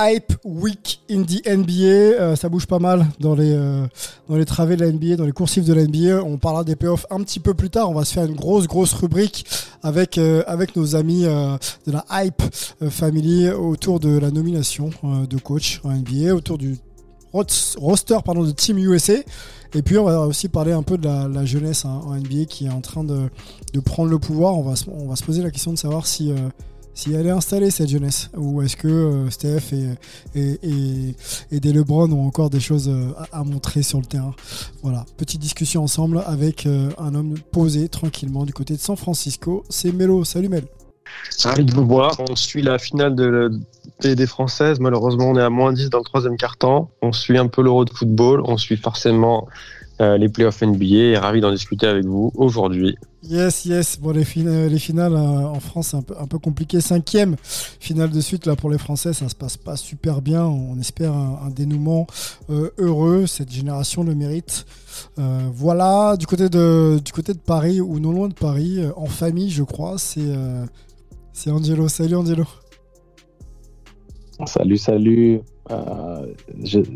Hype Week in the NBA, euh, ça bouge pas mal dans les euh, dans les travées de la NBA, dans les coursifs de la NBA. On parlera des playoffs un petit peu plus tard. On va se faire une grosse grosse rubrique avec euh, avec nos amis de la Hype Family autour de la nomination de coach en NBA, autour du roster pardon de Team USA. Et puis on va aussi parler un peu de la, jeunesse hein, en NBA qui est en train de, de prendre le pouvoir. On va on va se poser la question de savoir si si elle est installée cette jeunesse ou est-ce que euh, Steph et, et, des LeBron ont encore des choses euh, à, montrer sur le terrain? Voilà, petite discussion ensemble avec euh, un homme posé tranquillement du côté de San Francisco. C'est Melo. Salut Mel. Salut de vous voir. On suit la finale de, des, Françaises. Malheureusement, on est à moins 10 dans le troisième quart-temps. On suit un peu l'Euro de football. On suit forcément les playoffs NBA et ravi d'en discuter avec vous aujourd'hui. Yes, yes. Bon, les, les finales euh, en France, c'est un peu, un peu compliqué. Cinquième finale de suite là pour les Français, ça se passe pas super bien. On espère un, dénouement euh, heureux. Cette génération le mérite. Euh, voilà, du côté de du côté de Paris ou non loin de Paris, en famille, je crois, c'est c'est Angelo. Salut Angelo. Salut, salut.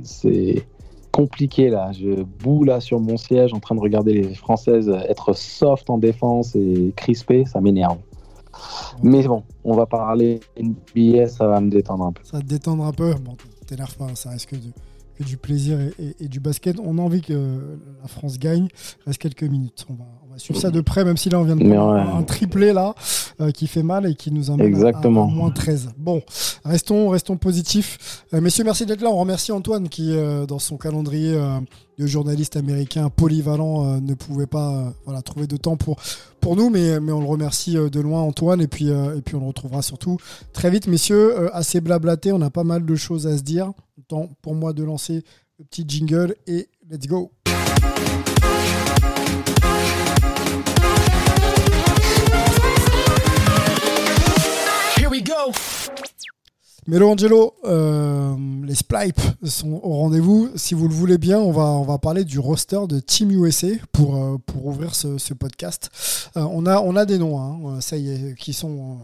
c'est compliqué là. Je boue là sur mon siège en train de regarder les Françaises être soft en défense et crispées, ça m'énerve. Mais bon, on va parler NBA, ça va me détendre un peu. Ça va te détendre un peu? Bon, t'énerve pas, ça risque de du plaisir et, du basket. On a envie que la France gagne. Reste quelques minutes. On va, suivre ça de près, même si là on vient de prendre un triplé là euh, qui fait mal et qui nous emmène Exactement. À, moins 13. Bon, restons, restons positifs. Euh, messieurs, merci d'être là. On remercie Antoine qui, euh, dans son calendrier journaliste américain polyvalent, ne pouvait pas voilà, trouver de temps pour, nous, mais, on le remercie de loin Antoine et puis, et puis on le retrouvera surtout très vite. Messieurs, assez blablaté, on a pas mal de choses à se dire temps pour moi de lancer le petit jingle et let's go. Melo Angelo, euh, les Splipes sont au rendez-vous. Si vous le voulez bien, on va, parler du roster de Team USA pour, euh, pour ouvrir ce, podcast. Euh, on, a, on a des noms, hein, ça y est, qui sont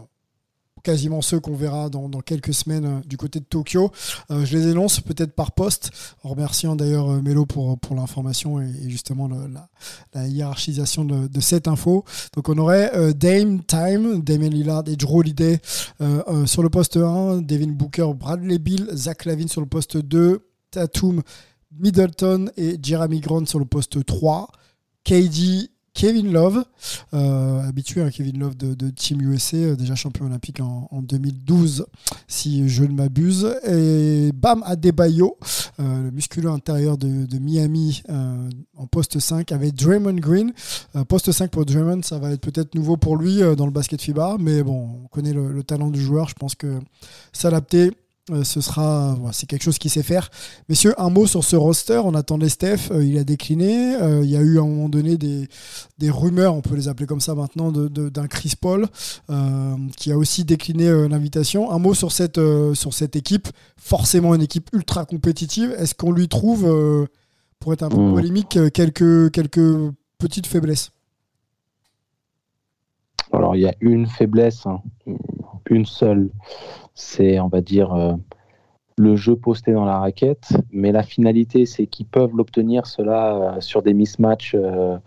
quasiment ceux qu'on verra dans, quelques semaines euh, du côté de Tokyo. Euh, je les énonce peut-être par poste, en remerciant d'ailleurs euh, Melo pour, l'information et, justement la, hiérarchisation de, cette info. Donc on aurait Dame Time, Damien Lillard et Drew sur le poste 1, Devin Booker, Bradley Bill, Zach Lavin sur le poste 2, Tatum, Middleton et Jeremy Grant sur le poste 3, KD Kevin Love, euh, habitué à Kevin Love de, Team USA, euh, déjà champion olympique en, 2012, si je ne m'abuse. Et Bam Adebayo, euh, le musculeux intérieur de, Miami en poste 5, avec Draymond Green. poste 5 pour Draymond, ça va être peut-être nouveau pour lui dans le basket FIBA, mais bon, on connaît le talent du joueur, je pense que s'adapter ce sera, c'est quelque chose qu'il sait faire. Messieurs, un mot sur ce roster. On attendait Steph, euh, il a décliné. Euh, il y a eu à un moment donné des, rumeurs, on peut les appeler comme ça maintenant, d'un Chris Paul qui a aussi décliné l'invitation. Un mot sur cette, sur cette équipe, forcément une équipe ultra compétitive. Est-ce qu'on lui trouve, pour être un peu mmh. polémique, quelques, quelques petites faiblesses? Alors il y a une faiblesse, hein. Une seule c'est, on va dire, euh, le jeu posté dans la raquette. Mais la finalité, c'est qu'ils peuvent l'obtenir, cela, euh, sur des mismatchs, euh,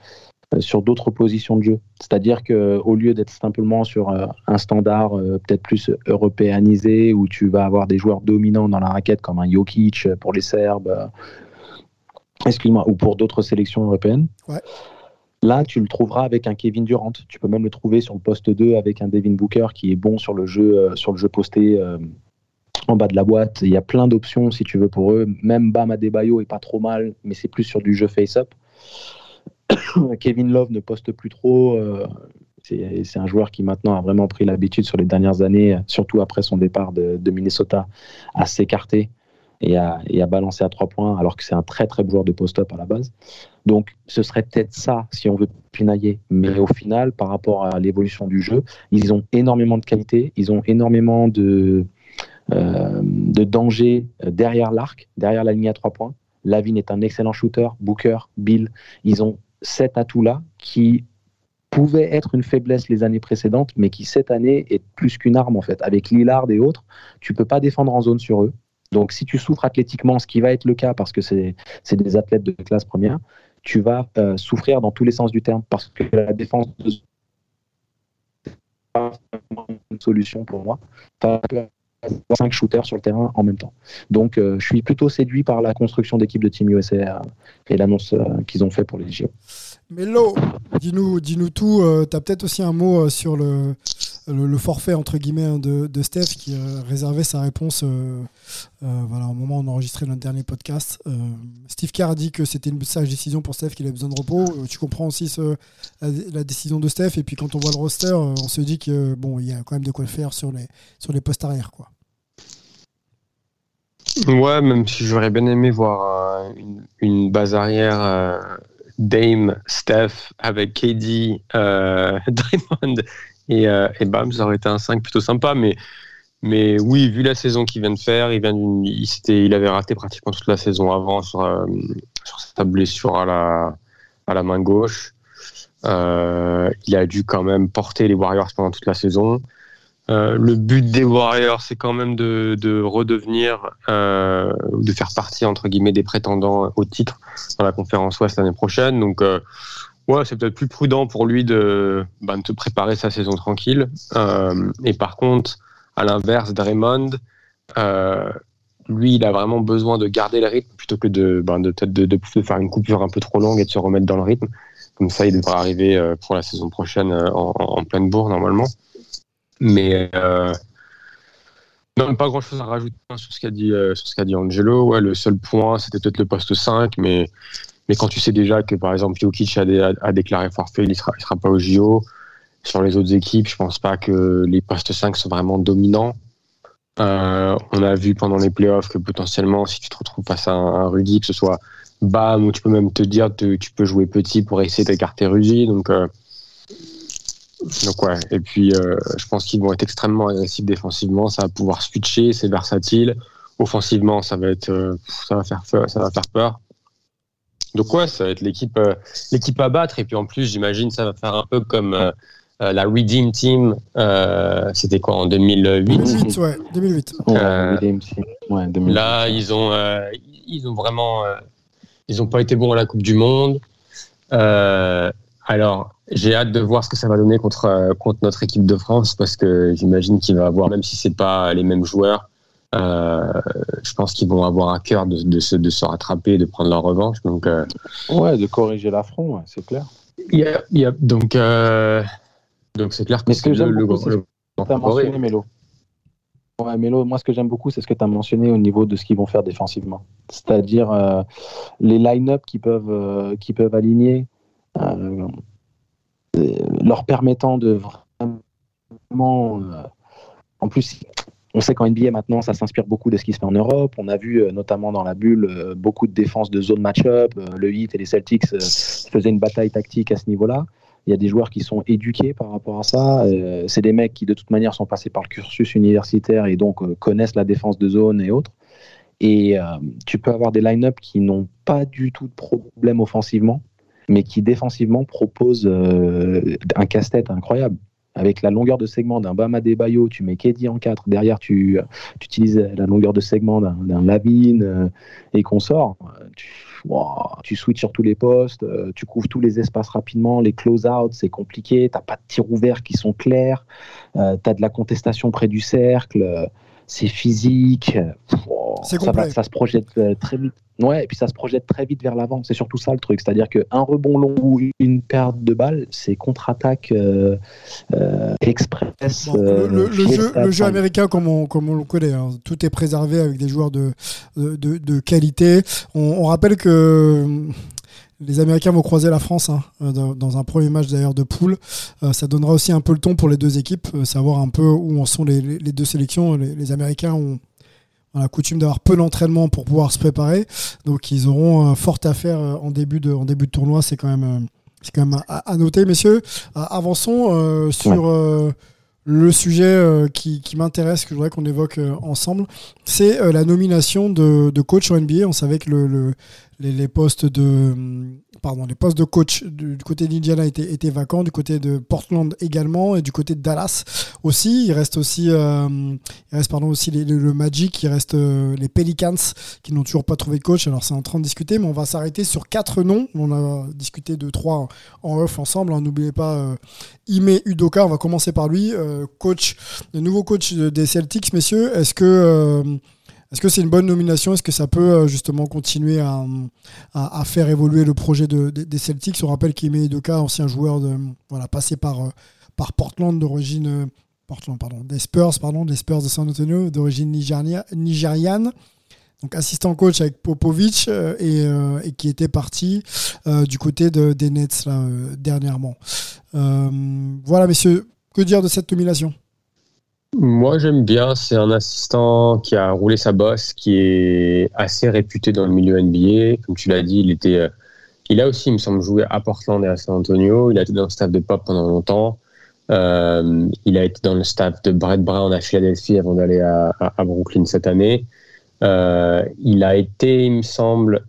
sur d'autres positions de jeu. C'est-à-dire qu'au lieu d'être simplement sur un standard peut-être plus européanisé, où tu vas avoir des joueurs dominants dans la raquette, comme un Jokic pour les Serbes, excuse-moi, ou pour d'autres sélections européennes. Là, tu le trouveras avec un Kevin Durant. Tu peux même le trouver sur le poste 2 avec un Devin Booker qui est bon sur le jeu, euh, sur le jeu posté euh, en bas de la boîte. Il y a plein d'options si tu veux pour eux. Même Bam Adebayo est pas trop mal, mais c'est plus sur du jeu face-up. Kevin Love ne poste plus trop. Euh, c'est un joueur qui maintenant a vraiment pris l'habitude sur les dernières années, surtout après son départ de, de Minnesota, à s'écarter et à, et à, balancer à trois points, alors que c'est un très très joueur de post-up à la base. Donc ce serait peut-être ça si on veut pinailler. Mais au final, par rapport à l'évolution du jeu, ils ont énormément de qualité, ils ont énormément de, euh, de danger derrière l'arc, derrière la ligne à trois points. Lavine est un excellent shooter, Booker, Bill, ils ont cet atout-là qui pouvait être une faiblesse les années précédentes, mais qui cette année est plus qu'une arme en fait. Avec Lillard et autres, tu peux pas défendre en zone sur eux. Donc, si tu souffres athlétiquement, ce qui va être le cas parce que c'est des athlètes de classe première, tu vas euh, souffrir dans tous les sens du terme parce que la défense de pas une solution pour moi. cinq shooters sur le terrain en même temps. Donc, euh, je suis plutôt séduit par la construction d'équipe de Team USA euh, et l'annonce qu'ils ont fait pour les JO. Mello, dis-nous dis tout. Euh, tu as peut-être aussi un mot sur le, le, forfait entre guillemets hein, de, Steph qui euh, réservait sa réponse euh, voilà, au moment où on enregistrait notre dernier podcast. Steve Kerr a dit que c'était une sage décision pour Steph qu'il avait besoin de repos. tu comprends aussi la, décision de Steph. Et puis quand on voit le roster, on se dit que bon, il y a quand même de quoi faire sur les, sur les postes arrière. Quoi. Ouais, même si j'aurais bien aimé voir une, une, base arrière Dame, Steph, avec KD, euh, Draymond et, euh, Bam, ça aurait été un 5 plutôt sympa. Mais, mais oui, vu la saison qu'il vient de faire, il, vient il, il, avait raté pratiquement toute la saison avant sur, euh, sa blessure à la, à la main gauche. Euh, il a dû quand même porter les Warriors pendant toute la saison. Euh, le but des Warriors, c'est quand même de, de redevenir, de faire partie entre guillemets des prétendants au titre dans la conférence Ouest l'année prochaine. Donc, c'est peut-être plus prudent pour lui de, ben, de préparer sa saison tranquille. Euh, et par contre, à l'inverse, Draymond, euh, lui, il a vraiment besoin de garder le rythme plutôt que de, ben, peut-être de, faire une coupure un peu trop longue et de se remettre dans le rythme. Comme ça, il devrait arriver pour la saison prochaine en, en pleine bourre normalement. Mais euh, non, pas grand chose à rajouter sur ce qu'a dit, euh, sur ce qu'a dit Angelo. Ouais, le seul point, c'était peut-être le poste 5, mais, mais quand tu sais déjà que par exemple Jokic a, déclaré forfait, il ne sera, pas au JO. Sur les autres équipes, je pense pas que les postes 5 sont vraiment dominants. Euh, on a vu pendant les playoffs que potentiellement, si tu te retrouves face à un, Rudy, que ce soit Bam, ou tu peux même te dire que tu peux jouer petit pour essayer d'écarter Rudy. Donc, euh, ouais, et puis euh, je pense qu'ils vont être extrêmement agressifs défensivement, ça va pouvoir switcher, c'est versatile. Offensivement, ça va être, euh, ça va faire peur. Donc ouais, ça va être l'équipe, euh, l'équipe à battre? Et puis en plus, j'imagine, ça va faire un peu comme euh, la Redeem Team. C'était quoi en 2008 2008, ouais, 2008. Ouais, 2008. Là, ils ont, ils ont vraiment, ils n'ont pas été bons à la Coupe du Monde. alors, j'ai hâte de voir ce que ça va donner contre, euh, contre notre équipe de France parce que j'imagine qu'il va avoir, même si c'est pas les mêmes joueurs, euh, je pense qu'ils vont avoir à cœur de, de, se, de se rattraper, de prendre leur revanche. Donc, euh, ouais, de corriger l'affront, ouais, c'est clair. Yeah, yeah, donc, euh, donc c'est clair que c'est le, le, le, le mentionné, Mélo. Ouais, Mélo, moi ce que j'aime beaucoup, c'est ce que tu as mentionné au niveau de ce qu'ils vont faire défensivement. C'est-à-dire euh, les line-up qu'ils peuvent, euh, qui peuvent aligner. Euh, leur permettant de vraiment. Euh, en plus, on sait qu'en NBA maintenant, ça s'inspire beaucoup de ce qui se fait en Europe. On a vu euh, notamment dans la bulle euh, beaucoup de défenses de zone match-up. le Heat et les Celtics faisaient une bataille tactique à ce niveau-là. Il y a des joueurs qui sont éduqués par rapport à ça. c'est des mecs qui, de toute manière, sont passés par le cursus universitaire et donc connaissent la défense de zone et autres. Et tu peux avoir des line-up qui n'ont pas du tout de problème offensivement, mais qui défensivement propose euh, un casse-tête incroyable. Avec la longueur de segment d'un Bama Bayo, tu mets Keddy en 4, derrière tu, tu, utilises la longueur de segment d'un Lavine euh, et qu'on sort. Tu, tu switches sur tous les postes, euh, tu couvres tous les espaces rapidement, les close-out, c'est compliqué, tu n'as pas de tirs ouverts qui sont clairs, euh, de la contestation près du cercle. C'est physique. Ça, va- ça se projette euh, très vite. Ouais, et puis ça se projette très vite vers l'avant. C'est surtout ça le truc. C'est-à-dire qu'un rebond long ou une perte de balle, c'est contre-attaque euh, euh, express. Bon, euh, le- jeu, Steph. le jeu américain, comme on, comme on le connaît, hein, tout est préservé avec des joueurs de, de, qualité. On, on rappelle que les Américains vont croiser la France hein, euh, dans, dans un premier match d'ailleurs de poule. Euh, ça donnera aussi un peu le ton pour les deux équipes, euh, savoir un peu où en sont les, les- les deux sélections. Les, les Américains ont la coutume d'avoir peu d'entraînement pour pouvoir se préparer, donc ils auront fort à faire en début de, en début de tournoi. C'est quand même, c'est quand même à, à noter, messieurs. Avançons sur le sujet euh, qui, m'intéresse, que je voudrais qu'on évoque euh, ensemble, c'est euh, la nomination de, de coach en NBA. On savait que le, le- les, postes de pardon, les postes de coach du, côté d'Indiana étaient, étaient vacants, du côté de Portland également et du côté de Dallas aussi. Il reste aussi, euh, il reste pardon aussi le, Magic, il reste euh, les Pelicans qui n'ont toujours pas trouvé de coach. Alors c'est en train de discuter, mais on va s'arrêter sur quatre noms. On a discuté de trois en off ensemble. hein. N'oubliez pas euh, Ime Udoka. On va commencer par lui, euh, coach, le nouveau coach de- des Celtics, messieurs. Est-ce que euh, est-ce que c'est une bonne nomination? Est-ce que ça peut euh, justement continuer à, faire évoluer le projet de- de- des Celtics? On rappelle qu'Ime ancien joueur voilà passé par euh, Portland d'origine euh, Portland pardon des Spurs pardon des Spurs de San Antonio d'origine nigéria- nigériane. Donc assistant coach avec Popovic et, qui était parti du côté de- des Nets dernièrement. Voilà messieurs, que dire de cette nomination? Moi, j'aime bien. C'est un assistant qui a roulé sa bosse, qui est assez réputé dans le milieu NBA. Comme tu l'as dit, il était, euh, il a aussi, il me semble, joué à Portland et à San Antonio. Il a été dans le staff de Pop pendant longtemps. Euh, il a été dans le staff de Brett Brown à Philadelphie avant d'aller à, Brooklyn cette année. Euh, il a été, il me semble,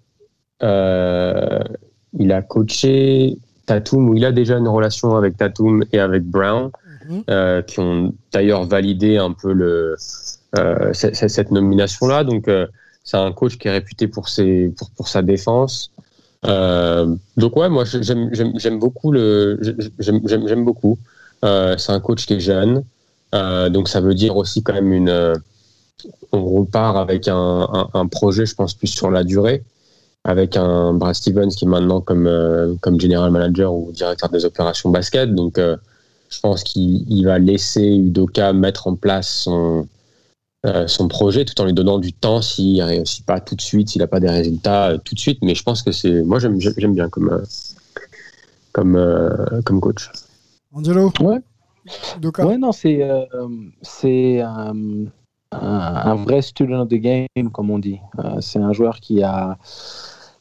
il a coaché Tatum, où il a déjà une relation avec Tatum et avec Brown. Euh, qui ont d'ailleurs validé un peu le, euh, cette, nomination-là. Donc, euh, c'est un coach qui est réputé pour, ses, pour, pour sa défense. Donc, ouais, moi, j'aime beaucoup. j'aime- beaucoup. C'est un coach qui est jeune. Donc, ça veut dire aussi quand même une. on repart avec un, un, projet, je pense, plus sur la durée avec un Brad Stevens qui est maintenant comme, euh, comme general manager ou directeur des opérations basket. Donc, je pense qu'il il va laisser Udoka mettre en place son, euh, son projet tout en lui donnant du temps s'il ne réussit pas tout de suite, s'il n'a pas des résultats euh, tout de suite. Mais je pense que c'est. Moi, j'aime bien comme, euh, comme, euh, comme coach. Angelo Ouais. Udoka Ouais, non, c'est euh, c'est un, un, un vrai student of the game, comme on dit. Euh, c'est un joueur qui a,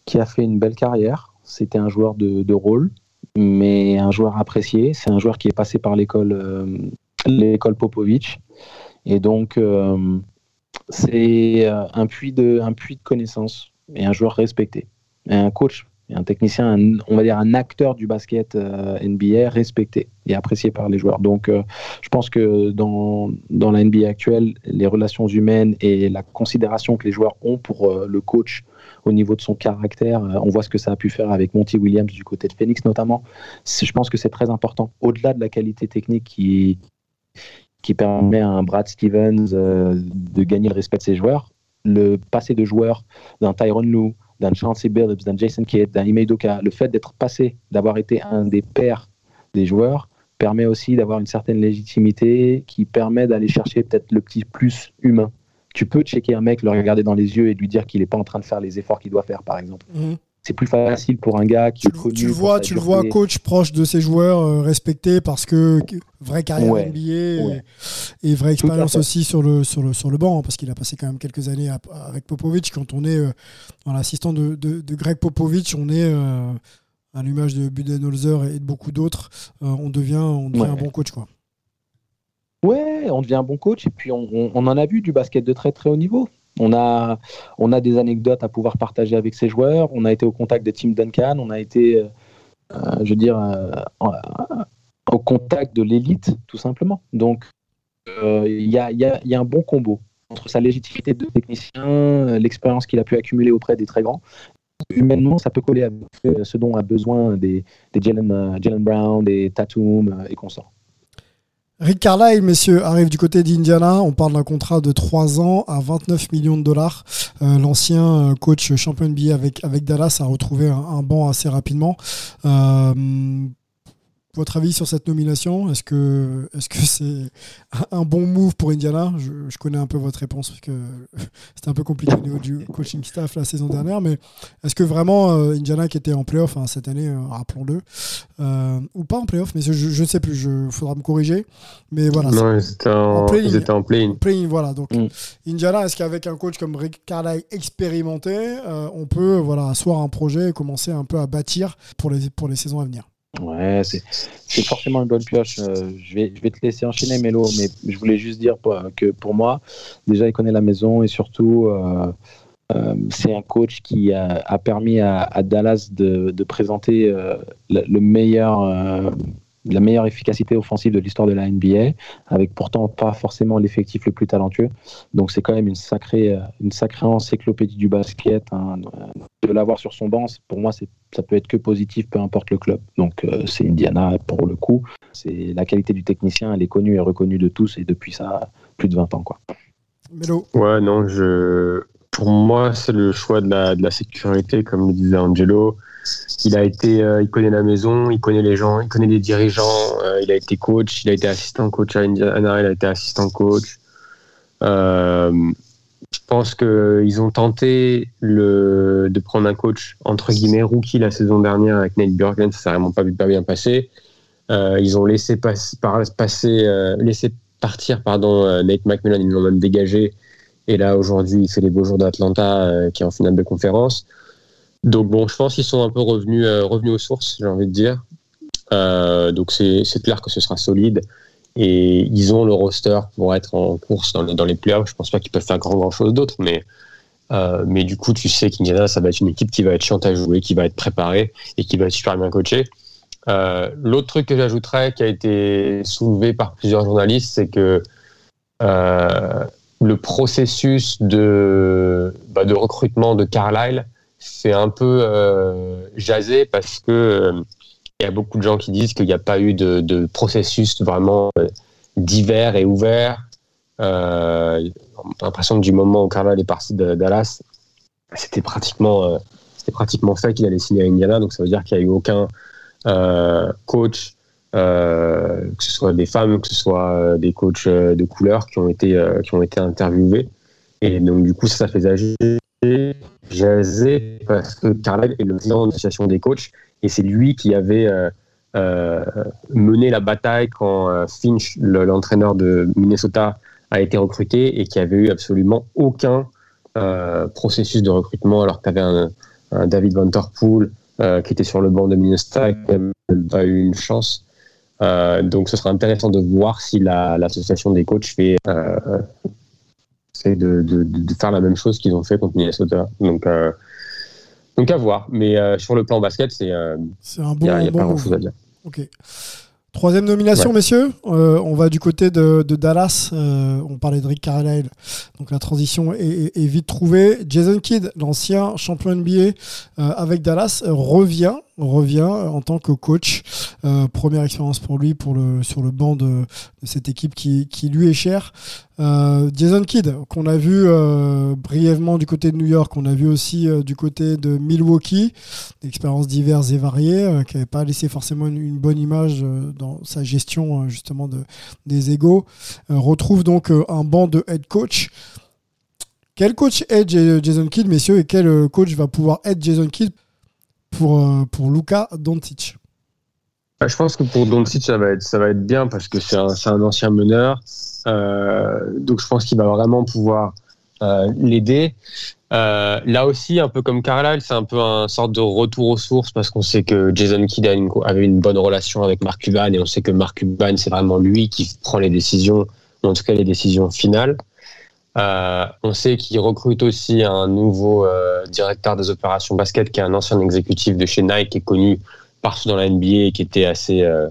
qui a fait une belle carrière. C'était un joueur de, de rôle, mais un joueur apprécié. C'est un joueur qui est passé par l'école euh, l'école Popovic. Et donc, euh, c'est euh, un, puits de, un puits de connaissances et un joueur respecté. Et un coach, un technicien, on va dire un acteur du basket euh, NBA respecté et apprécié par les joueurs. Donc, euh, je pense que dans, dans la NBA actuelle, les relations humaines et la considération que les joueurs ont pour euh, le coach au niveau de son caractère, on voit ce que ça a pu faire avec Monty Williams du côté de Phoenix notamment. Je pense que c'est très important. Au-delà de la qualité technique qui, qui permet à un Brad Stevens de gagner le respect de ses joueurs, le passé de joueur d'un Tyron Lue, d'un Chauncey Billups, d'un Jason Kidd, d'un Ime le fait d'être passé, d'avoir été un des pères des joueurs, permet aussi d'avoir une certaine légitimité qui permet d'aller chercher peut-être le petit plus humain. Tu peux checker un mec, le regarder dans les yeux et lui dire qu'il n'est pas en train de faire les efforts qu'il doit faire, par exemple. Mhm. C'est plus facile pour un gars qui tu, est connu tu le vois, tu le vois coach proche de ses joueurs, euh, respecté parce que vraie carrière Ouais, NBA et- ouais. et, vraie expérience aussi sur le, sur, le, sur le banc, hein, parce qu'il a passé quand même quelques années à- avec Popovic. Quand on est euh, dans l'assistant de, de, de Greg Popovic, on est euh, à l'image de Budenholzer et de beaucoup d'autres, on devient, on devient Ouais. un bon coach. Quoi. Ouais, on devient un bon coach et puis on, on- on en a vu du basket de très très haut niveau. On a, on a des anecdotes à pouvoir partager avec ses joueurs. On a été au contact de Tim Duncan. On a été, euh, euh, je veux dire, euh, au contact de l'élite, tout simplement. Donc, il y, a, y a- y a un bon combo entre sa légitimité de technicien, l'expérience qu'il a pu accumuler auprès des très grands. Humainement, ça peut coller euh, ce dont a besoin des, des Jalen, Brown, des Tatum et consorts. Rick Carlisle, messieurs, arrive du côté d'Indiana. On parle d'un contrat de 3 ans à 29 millions de dollars. Euh, l'ancien euh, coach champion NBA avec, Dallas a retrouvé un, banc assez rapidement. Euh, votre avis sur cette nomination? Est-ce que est-ce que c'est un bon move pour Indiana? Je, connais un peu votre réponse parce que c'était un peu compliqué au niveau du coaching staff la saison dernière, mais est-ce que vraiment euh, Indiana qui était en playoff hein, cette année, euh, rappelons-le, euh, ou pas en playoff, mais je ne sais plus, il faudra me corriger, mais voilà. Non, ils étaient en, play en play voilà. Donc mm. Indiana, est-ce qu'avec un coach comme Rick Carlisle expérimenté, on peut voilà asseoir un projet et commencer un peu à bâtir pour les pour les saisons à venir? Ouais, c'est forcément une bonne pioche. Euh, je, vais, je vais te laisser enchaîner, Mélo, mais je voulais juste dire que pour moi, déjà, il connaît la maison et surtout, euh, euh, c'est un coach qui a, permis à, Dallas de, de présenter le meilleur la meilleure efficacité offensive de l'histoire de la NBA, avec pourtant pas forcément l'effectif le plus talentueux. Donc c'est quand même une sacrée, euh, une sacrée encyclopédie du basket. Hein. De l'avoir sur son banc, pour moi, ça peut être que positif, peu importe le club. Donc euh, c'est Indiana pour le coup. C'est la qualité du technicien, elle est connue et reconnue de tous et depuis ça plus de 20 ans quoi. Ouais, non, je pour moi, c'est le choix de la, de la sécurité, comme le disait Angelo. Il a été, euh, il connaît la maison, il connaît les gens, il connaît les dirigeants. Euh, il a été coach, il a été assistant coach à Indiana, il a été assistant coach. Euh, je pense qu'ils ont tenté le, de prendre un coach entre guillemets rookie la saison dernière avec Nate Burglen, ça s'est vraiment pas, pas bien passé. ils ont laissé passer laissé partir pardon Nate McMillan, ils l'ont même dégagé. Et là aujourd'hui, il fait les beaux jours d'Atlanta, qui est en finale de conférence. Donc bon, je pense qu'ils sont un peu revenus, euh, revenus aux sources, j'ai envie de dire. Euh, donc c'est clair que ce sera solide. Et ils ont le roster pour être en course dans les, dans les playoffs. Je pense pas qu'ils peuvent faire grand, grand chose d'autre, mais, euh, du coup, tu sais qu'Indiana, ça va être une équipe qui va être chiante à jouer, qui va être préparée et qui va être super bien coachée. L'autre truc que j'ajouterais, qui a été soulevé par plusieurs journalistes, c'est que le processus de, bah, de recrutement de Carlisle c'est un peu euh, jasé parce que euh, il y a beaucoup de gens qui disent qu'il n'y a pas eu de, processus vraiment euh, divers et ouvert. Euh, l'impression que du moment où Carval est parti de Dallas, c'était pratiquement, c'était pratiquement fait qu'il allait signer à Indiana. Donc ça veut dire qu'il n'y a eu aucun coach, que ce soit des femmes, que ce soit des coachs de couleur qui ont été, qui ont été interviewés. Et donc du coup, ça, ça fait agir jasé parce que Carlisle est le président de l'association des coachs et c'est lui qui avait euh, euh, mené la bataille quand euh, Finch, l'entraîneur de Minnesota, a été recruté et qui avait eu absolument aucun processus de recrutement alors que tu avais un, David Van qui était sur le banc de Minnesota et qui n'a pas eu une chance. donc ce sera intéressant de voir si l'association des coachs fait c'est de, faire la même chose qu'ils ont fait contre Minnesota. Donc, euh, donc à voir. Mais euh, sur le plan basket, c'est euh, un bon. Il n'y a, pas grand chose à dire. Ok. Troisième nomination, messieurs. on va du côté de, Dallas. on parlait de Rick Carlisle. Donc la transition est, vite trouvée. Jason Kidd, l'ancien champion NBA avec Dallas, revient revient en tant que coach. Euh, première expérience pour lui sur le banc de, cette équipe qui, lui est chère. Euh, Jason Kidd, qu'on a vu euh, brièvement du côté de New York, on a vu aussi du côté de Milwaukee, expériences diverses et variées, qui n'avait pas laissé forcément une, bonne image dans sa gestion justement de, des égaux. retrouve donc un banc de head coach. Quel coach est Jason Kidd, messieurs, et quel coach va pouvoir être Jason Kidd pour, euh, pour Luka Doncic bah, Je pense que pour Doncic, ça va être, ça va être bien parce que c'est un, un, ancien meneur. Euh, donc je pense qu'il va vraiment pouvoir euh, l'aider. là aussi, un peu comme Carlisle, c'est un peu un sorte de retour aux sources parce qu'on sait que Jason Kidd avait une bonne relation avec Mark Cuban et on sait que Mark Cuban, c'est vraiment lui qui prend les décisions, en tout cas les décisions finales. Euh, on sait qu'il recrute aussi un nouveau euh, directeur des opérations basket qui est un ancien exécutif de chez Nike qui est connu partout dans la NBA et qui était assez. Euh,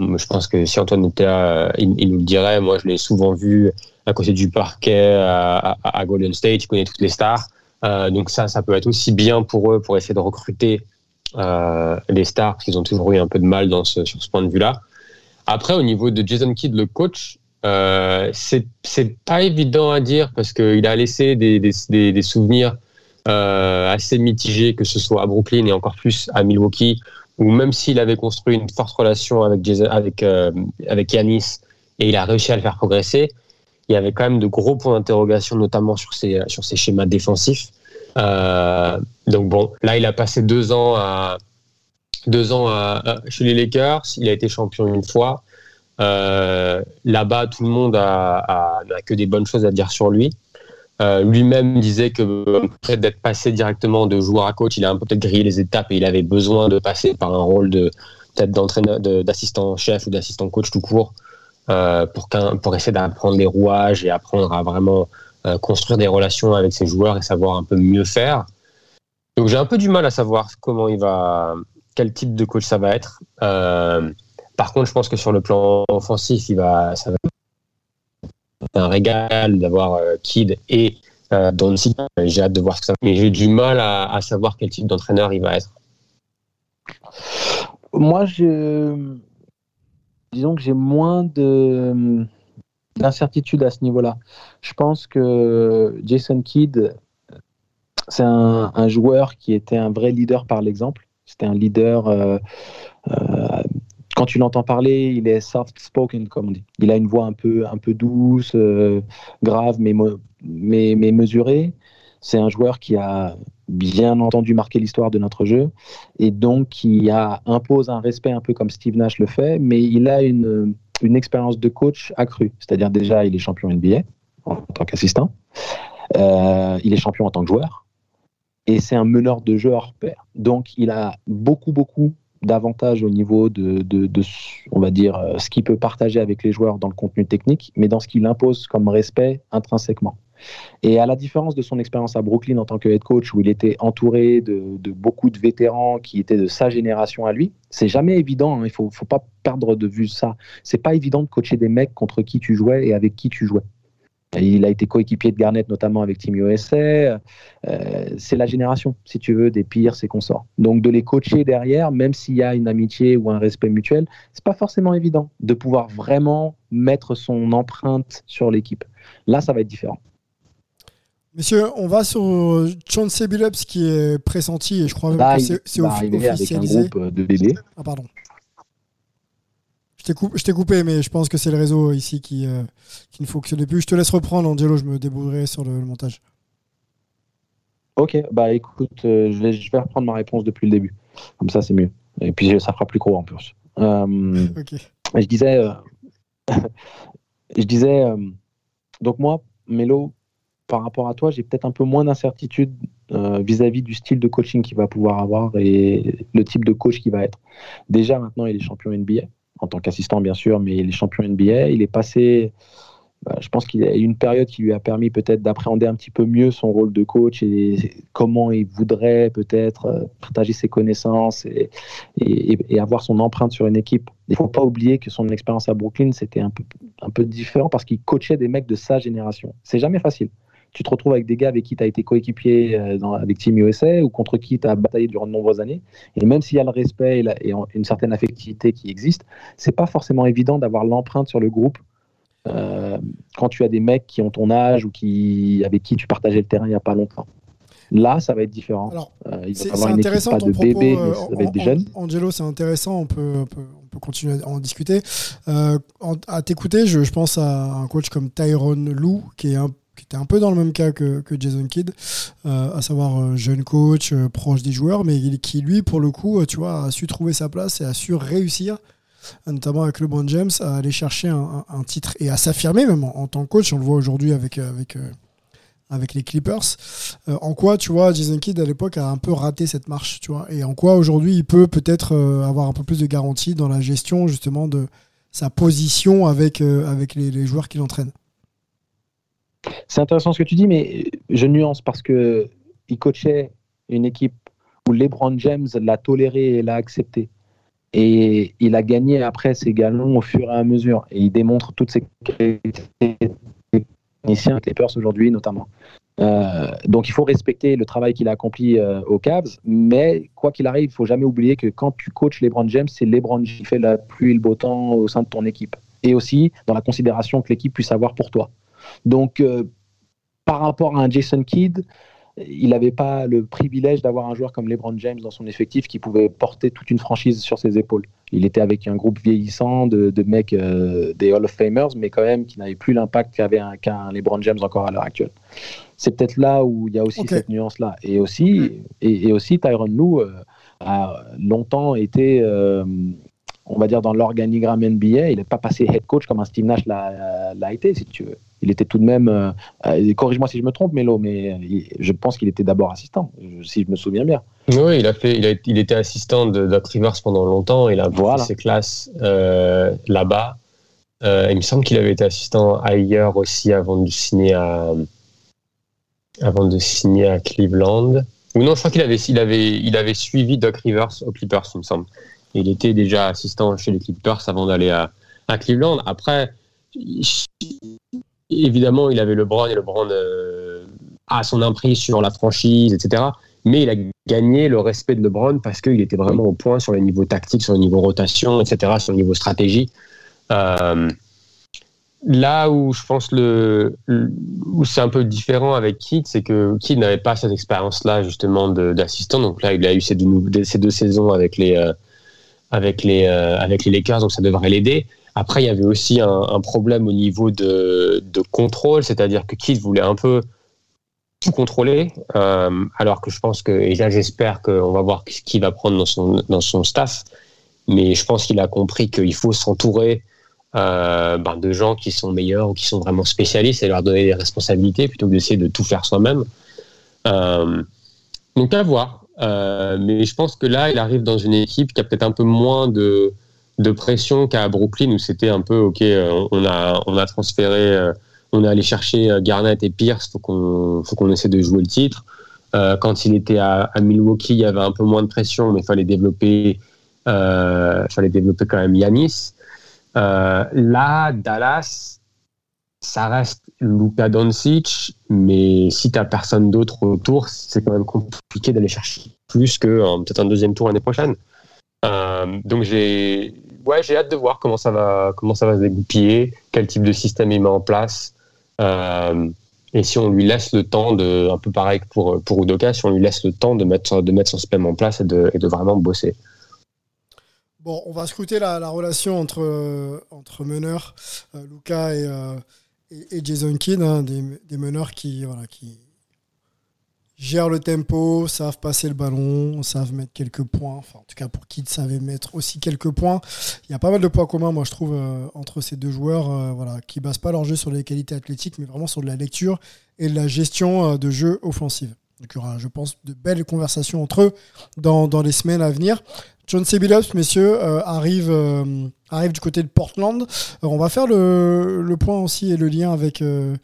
je pense que si Antoine était là, il, nous le dirait. Moi, je l'ai souvent vu à côté du parquet à, Golden State. Il connaît toutes les stars. donc ça, ça peut être aussi bien pour eux pour essayer de recruter les stars parce qu'ils ont toujours eu un peu de mal sur ce point de vue-là. Après, au niveau de Jason Kidd, le coach, euh, c'est pas évident à dire parce qu'il a laissé des, des, des, souvenirs euh, assez mitigés, que ce soit à Brooklyn et encore plus à Milwaukee, où même s'il avait construit une forte relation avec, avec, euh, avec Yanis et il a réussi à le faire progresser, il y avait quand même de gros points d'interrogation, notamment sur ses, sur ses schémas défensifs. Euh, donc bon, là, il a passé deux ans à deux ans à, chez les Lakers. Il a été champion une fois. Euh, là-bas, tout le monde a, que des bonnes choses à dire sur lui. Euh, lui-même disait que près d'être passé directement de joueur à coach, il a un peu peut-être grillé les étapes et il avait besoin de passer par un rôle de d'entraîneur, d'assistant chef ou d'assistant coach tout court euh, pour, pour essayer d'apprendre les rouages et apprendre à vraiment construire des relations avec ses joueurs et savoir un peu mieux faire. Donc j'ai un peu du mal à savoir comment il va, quel type de coach ça va être. Par contre, je pense que sur le plan offensif, il va, ça va être un régal d'avoir euh, Kid et euh, J'ai hâte de voir ça. Mais j'ai du mal à, savoir quel type d'entraîneur il va être. Moi, je... disons que j'ai moins de d'incertitude à ce niveau-là. Je pense que Jason Kidd, c'est un, joueur qui était un vrai leader par l'exemple. C'était un leader euh, euh quand tu l'entends parler, il est soft spoken, comme on dit. Il a une voix un peu, un peu douce, euh, grave, mais, mais, mais mesurée. C'est un joueur qui a bien entendu marqué l'histoire de notre jeu et donc qui a, impose un respect un peu comme Steve Nash le fait, mais il a une, une expérience de coach accrue. C'est-à-dire déjà, il est champion NBA en tant qu'assistant. Euh, il est champion en tant que joueur. Et c'est un meneur de jeu hors pair. Donc, il a beaucoup, beaucoup davantage au niveau de, de, on va dire, euh, ce qu'il peut partager avec les joueurs dans le contenu technique, mais dans ce qu'il impose comme respect intrinsèquement. Et à la différence de son expérience à Brooklyn en tant que head coach, où il était entouré de, beaucoup de vétérans qui étaient de sa génération à lui, c'est jamais évident. Hein, il faut, faut pas perdre de vue ça. C'est pas évident de coacher des mecs contre qui tu jouais et avec qui tu jouais. Il a été coéquipier de Garnett, notamment avec Team USA. Euh, c'est la génération, si tu veux, des pires, ses consorts. Donc, de les coacher derrière, même s'il y a une amitié ou un respect mutuel, c'est pas forcément évident de pouvoir vraiment mettre son empreinte sur l'équipe. Là, ça va être différent. Messieurs, on va sur Chauncey Billups qui est pressenti et je crois que c'est officialisé. Avec un groupe de bébés. Ah, pardon. Je t'ai coupé, mais je pense que c'est le réseau ici qui, euh, qui ne fonctionne plus. Je te laisse reprendre, Angelo, je me débrouillerai sur le, montage. Ok, bah écoute, euh, je, vais, je, vais, reprendre ma réponse depuis le début. Comme ça, c'est mieux. Et puis, ça fera plus gros en plus. Euh, je disais, je disais donc moi, Mélo, par rapport à toi, j'ai peut-être un peu moins d'incertitude vis-à-vis du style de coaching qu'il va pouvoir avoir et le type de coach qu'il va être. Déjà, maintenant, il est champion NBA en tant qu'assistant bien sûr, mais il est champion NBA. Il est passé, bah, je pense qu'il y a eu une période qui lui a permis peut-être d'appréhender un petit peu mieux son rôle de coach et comment il voudrait peut-être euh, partager ses connaissances et, et, avoir son empreinte sur une équipe. Il ne faut pas oublier que son expérience à Brooklyn, c'était un peu, un peu différent parce qu'il coachait des mecs de sa génération. C'est jamais facile tu te retrouves avec des gars avec qui tu as été coéquipier euh, avec Team USA ou contre qui tu as bataillé durant de nombreuses années. Et même s'il y a le respect et, une certaine affectivité qui existe, c'est pas forcément évident d'avoir l'empreinte sur le groupe euh, quand tu as des mecs qui ont ton âge ou qui, avec qui tu partageais le terrain il n'y a pas longtemps. Là, ça va être différent. Euh, c'est intéressant ton de propos, bébés, ça va être des jeunes. Angelo, c'est intéressant, on peut, on peut, on, peut, continuer à en discuter. à t'écouter, je, je, pense à un coach comme Tyrone Lou, qui est un qui était un peu dans le même cas que, Jason Kidd, euh, à savoir euh, jeune coach, euh, proche des joueurs, mais qui lui, pour le coup, tu vois, a su trouver sa place et a su réussir, notamment avec LeBron James, à aller chercher un, titre et à s'affirmer même en, tant que coach. On le voit aujourd'hui avec, les Clippers. en quoi, tu vois, Jason Kidd à l'époque a un peu raté cette marche, tu vois, et en quoi aujourd'hui il peut peut-être avoir un peu plus de garantie dans la gestion justement de sa position avec, avec les, les joueurs qu'il entraîne. C'est intéressant ce que tu dis, mais je nuance parce que il coachait une équipe où LeBron James l'a toléré et l'a accepté. Et il a gagné après ses galons au fur et à mesure. Et il démontre toutes ses qualités techniciens, Clippers aujourd'hui notamment. Euh, donc il faut respecter le travail qu'il a accompli euh, aux Cavs, mais quoi qu'il arrive, il faut jamais oublier que quand tu coaches LeBron James, c'est LeBron qui fait la pluie et le beau temps au sein de ton équipe, et aussi dans la considération que l'équipe puisse avoir pour toi. Donc euh, par rapport à un Jason Kidd, il n'avait pas le privilège d'avoir un joueur comme LeBron James dans son effectif qui pouvait porter toute une franchise sur ses épaules. Il était avec un groupe vieillissant de, mecs des Hall of Famers, mais quand même qui n'avait plus l'impact qu'avait qu'un LeBron James encore à l'heure actuelle c'est peut-être là où il y a aussi cette nuance-là. Et aussi, et, aussi Tyron Lou euh, a longtemps été, euh, on va dire, dans l'organigramme NBA. Il n'est pas passé head coach comme un Steve Nash l'a été, si tu veux. Il était tout de même, euh, corrige-moi si je me trompe, Melo, mais je pense qu'il était d'abord assistant, si je me souviens bien. Oui, il a fait, il, a, il était assistant de Doc Rivers pendant longtemps. Il a fait ses classes là-bas. il me semble qu'il avait été assistant ailleurs aussi avant de signer à, avant de signer à Cleveland. Ou non, je crois qu'il avait, il avait, il avait suivi Doc Rivers aux Clippers, il me semble. Il était déjà assistant chez les Clippers avant d'aller à, à, Cleveland. Après, évidemment, il avait LeBron et LeBron euh, a son emprise sur la franchise, etc. Mais il a gagné le respect de LeBron parce qu'il était vraiment au point sur le niveau tactique, sur le niveau rotation, etc., sur le niveau stratégie. Euh, Là où je pense le, où c'est un peu différent avec Kid, c'est que Kid n'avait pas cette expérience-là justement d'assistant. Donc là, il a eu ces deux, ces deux saisons avec les euh, avec les euh, avec les Lakers, donc ça devrait l'aider. Après, il y avait aussi un, problème au niveau de, contrôle, c'est-à-dire que Kid voulait un peu tout contrôler, euh, alors que je pense que, et là j'espère qu'on va voir ce qu'il va prendre dans son, dans son staff, mais je pense qu'il a compris qu'il faut s'entourer euh, ben, de gens qui sont meilleurs ou qui sont vraiment spécialistes et leur donner des responsabilités plutôt que d'essayer de tout faire soi-même. Euh, donc à voir. Mais je pense que là, il arrive dans une équipe qui a peut-être un peu moins de, de pression qu'à Brooklyn où c'était un peu ok, on a on a transféré, on est allé chercher Garnett et Pierce, faut qu'on faut qu'on essaie de jouer le titre. quand il était à, Milwaukee, il y avait un peu moins de pression, mais il fallait développer, fallait développer quand même Yanis. Euh, là, Dallas, ça reste Luka Doncic, mais si tu n'as personne d'autre autour, c'est quand même compliqué d'aller chercher plus que euh, peut-être un deuxième tour l'année prochaine. Euh, donc j'ai ouais, j'ai hâte de voir comment ça va comment ça va se dégoupiller, quel type de système il met en place. et si on lui laisse le temps de, un peu pareil que pour, pour Udoka, si on lui laisse le temps de mettre, de mettre son système en place et de, de vraiment bosser. Bon, on va scruter la, relation entre, euh, entre meneurs, euh, Luca euh, et, et, Jason Kidd, hein, des, meneurs qui, voilà, qui gèrent le tempo, savent passer le ballon, savent mettre quelques points. Enfin, en tout cas, pour Kidd, savait mettre aussi quelques points. Il y a pas mal de points communs, moi, je trouve, entre ces deux joueurs voilà, qui basent pas leur jeu sur les qualités athlétiques, mais vraiment sur de la lecture et de la gestion de jeu offensive. Donc il y aura, je pense, de belles conversations entre eux dans, les semaines à venir. John Sebilops, messieurs, euh, arrive, euh, arrive du côté de Portland. on va faire le, le, point aussi et le lien avec, euh,